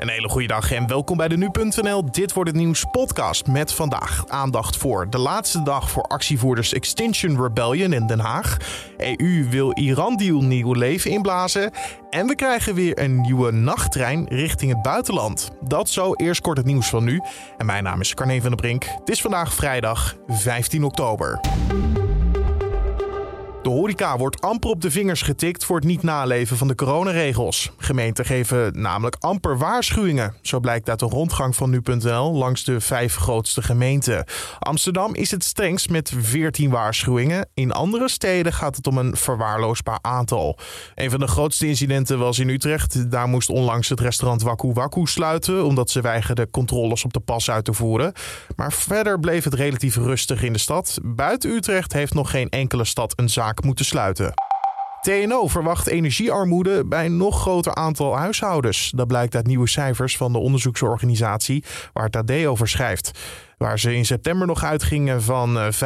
Een hele goede dag en welkom bij de Nu.nl. Dit wordt het nieuws podcast met vandaag aandacht voor de laatste dag voor actievoerders Extinction Rebellion in Den Haag. EU wil Iran-deal nieuw leven inblazen. En we krijgen weer een nieuwe nachttrein richting het buitenland. Dat zo eerst kort het nieuws van nu. En mijn naam is Carne van der Brink. Het is vandaag vrijdag 15 oktober. De horeca wordt amper op de vingers getikt voor het niet naleven van de coronaregels. Gemeenten geven namelijk amper waarschuwingen. Zo blijkt uit de rondgang van nu.nl langs de vijf grootste gemeenten. Amsterdam is het strengst met 14 waarschuwingen. In andere steden gaat het om een verwaarloosbaar aantal. Een van de grootste incidenten was in Utrecht. Daar moest onlangs het restaurant Waku Waku sluiten omdat ze weigerden controles op de pas uit te voeren. Maar verder bleef het relatief rustig in de stad. Buiten Utrecht heeft nog geen enkele stad een zaak moeten sluiten. TNO verwacht energiearmoede bij een nog groter aantal huishoudens. Dat blijkt uit nieuwe cijfers van de onderzoeksorganisatie waar het AD over schrijft. Waar ze in september nog uitgingen van 550.000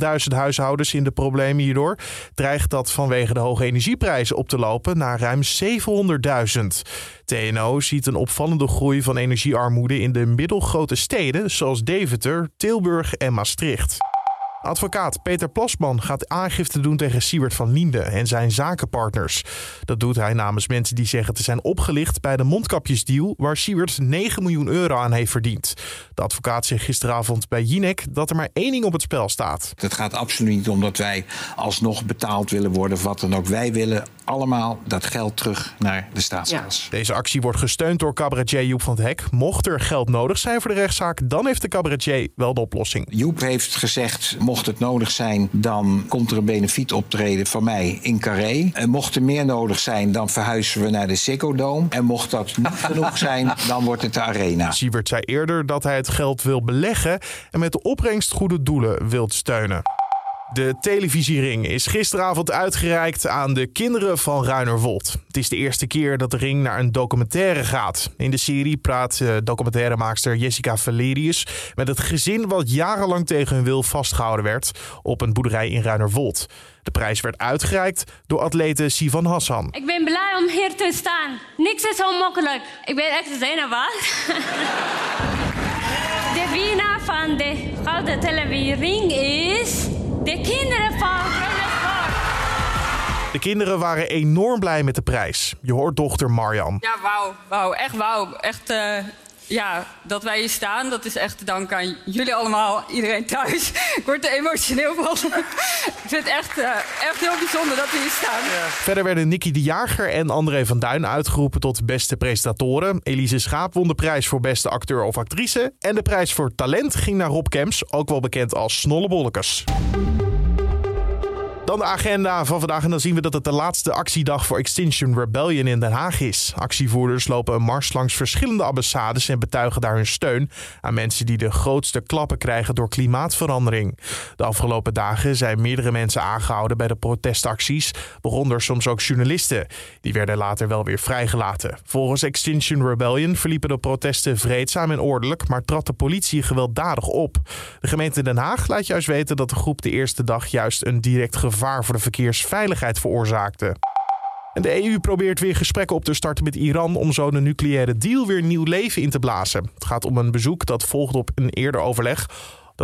eh, huishoudens in de problemen hierdoor, dreigt dat vanwege de hoge energieprijzen op te lopen naar ruim 700.000. TNO ziet een opvallende groei van energiearmoede in de middelgrote steden zoals Deventer, Tilburg en Maastricht. Advocaat Peter Plasman gaat aangifte doen tegen Siebert van Liende en zijn zakenpartners. Dat doet hij namens mensen die zeggen te zijn opgelicht bij de mondkapjesdeal waar Siebert 9 miljoen euro aan heeft verdiend. De advocaat zei gisteravond bij Jinek dat er maar één ding op het spel staat. Het gaat absoluut niet om dat wij alsnog betaald willen worden of wat dan ook. Wij willen allemaal dat geld terug naar de staatskas. Deze actie wordt gesteund door cabaretier Joep van het Hek. Mocht er geld nodig zijn voor de rechtszaak, dan heeft de cabaretier wel de oplossing. Joep heeft gezegd, mocht het nodig zijn, dan komt er een benefietoptreden van mij in Carré. En mocht er meer nodig zijn, dan verhuizen we naar de Ziggo Dome. En mocht dat niet genoeg zijn, dan wordt het de Arena. Siebert zei eerder dat hij het geld wil beleggen en met de opbrengst goede doelen wil steunen. De televisiering is gisteravond uitgereikt aan de kinderen van Ruinerwold. Het is de eerste keer dat de ring naar een documentaire gaat. In de serie praat uh, documentairemaakster Jessica Valerius met het gezin wat jarenlang tegen hun wil vastgehouden werd op een boerderij in Ruinerwold. De prijs werd uitgereikt door atlete Sivan Hassan. Ik ben blij om hier te staan. Niks is onmogelijk. Ik ben echt zenuwachtig. de winnaar van de Gouden Televisiering is... De kinderen waren enorm blij met de prijs. Je hoort dochter Marjan. Ja, wauw. Wauw. Echt wauw. Echt, uh, ja, dat wij hier staan, dat is echt te danken aan jullie allemaal, iedereen thuis. Ik word er emotioneel van. Ik vind het echt, uh, echt heel bijzonder dat we hier staan. Ja. Verder werden Nicky de Jager en André van Duin uitgeroepen tot beste presentatoren. Elise Schaap won de prijs voor beste acteur of actrice. En de prijs voor talent ging naar Rob Kemps, ook wel bekend als Snollebollekes. Dan de agenda van vandaag. En dan zien we dat het de laatste actiedag voor Extinction Rebellion in Den Haag is. Actievoerders lopen een mars langs verschillende ambassades en betuigen daar hun steun aan mensen die de grootste klappen krijgen door klimaatverandering. De afgelopen dagen zijn meerdere mensen aangehouden bij de protestacties, waaronder soms ook journalisten. Die werden later wel weer vrijgelaten. Volgens Extinction Rebellion verliepen de protesten vreedzaam en ordelijk, maar trad de politie gewelddadig op. De gemeente Den Haag laat juist weten dat de groep de eerste dag juist een direct gevaar voor de verkeersveiligheid veroorzaakte. En de EU probeert weer gesprekken op te starten met Iran om zo de nucleaire deal weer nieuw leven in te blazen. Het gaat om een bezoek dat volgt op een eerder overleg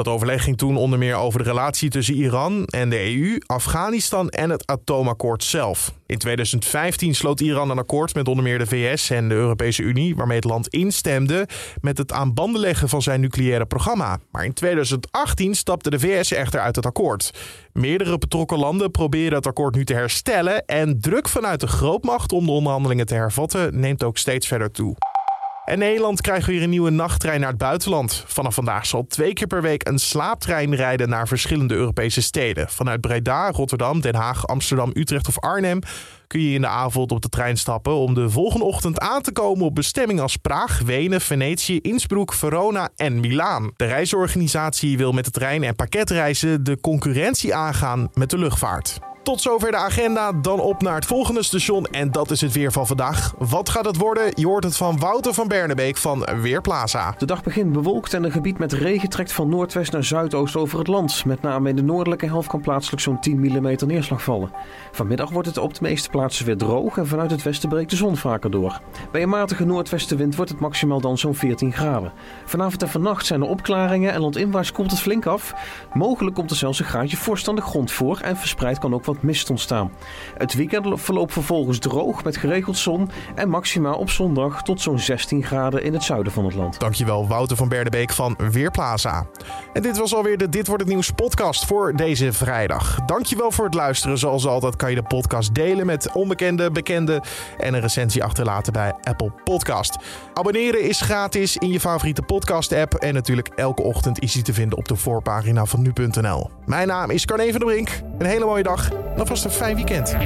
dat overleg ging toen onder meer over de relatie tussen Iran en de EU, Afghanistan en het atoomakkoord zelf. In 2015 sloot Iran een akkoord met onder meer de VS en de Europese Unie, waarmee het land instemde met het aan banden leggen van zijn nucleaire programma. Maar in 2018 stapte de VS echter uit het akkoord. Meerdere betrokken landen proberen het akkoord nu te herstellen en druk vanuit de grootmacht om de onderhandelingen te hervatten neemt ook steeds verder toe. En Nederland krijgt weer een nieuwe nachttrein naar het buitenland. Vanaf vandaag zal twee keer per week een slaaptrein rijden naar verschillende Europese steden. Vanuit Breda, Rotterdam, Den Haag, Amsterdam, Utrecht of Arnhem kun je in de avond op de trein stappen om de volgende ochtend aan te komen op bestemming als Praag, Wenen, Venetië, Innsbruck, Verona en Milaan. De reisorganisatie wil met de trein en pakketreizen de concurrentie aangaan met de luchtvaart. Tot zover de agenda. Dan op naar het volgende station. En dat is het weer van vandaag. Wat gaat het worden? Je hoort het van Wouter van Bernebeek van Weerplaza. De dag begint bewolkt en een gebied met regen trekt van noordwest naar zuidoost over het land. Met name in de noordelijke helft kan plaatselijk zo'n 10 mm neerslag vallen. Vanmiddag wordt het op de meeste plaatsen weer droog en vanuit het westen breekt de zon vaker door. Bij een matige noordwestenwind wordt het maximaal dan zo'n 14 graden. Vanavond en vannacht zijn er opklaringen en landinwaarts koelt het flink af. Mogelijk komt er zelfs een graadje vorst aan de grond voor en verspreid kan ook wat mist ontstaan. Het weekend verloopt vervolgens droog met geregeld zon en maximaal op zondag tot zo'n 16 graden in het zuiden van het land. Dankjewel Wouter van Bernebeek van Weerplaza. En dit was alweer de Dit wordt het nieuws podcast voor deze vrijdag. Dankjewel voor het luisteren. Zoals altijd kan je de podcast delen met onbekende, bekenden en een recensie achterlaten bij Apple Podcast. Abonneren is gratis in je favoriete podcast app en natuurlijk elke ochtend is hij te vinden op de voorpagina van nu.nl. Mijn naam is Carne van der Brink. Een hele mooie dag en alvast een fijn weekend.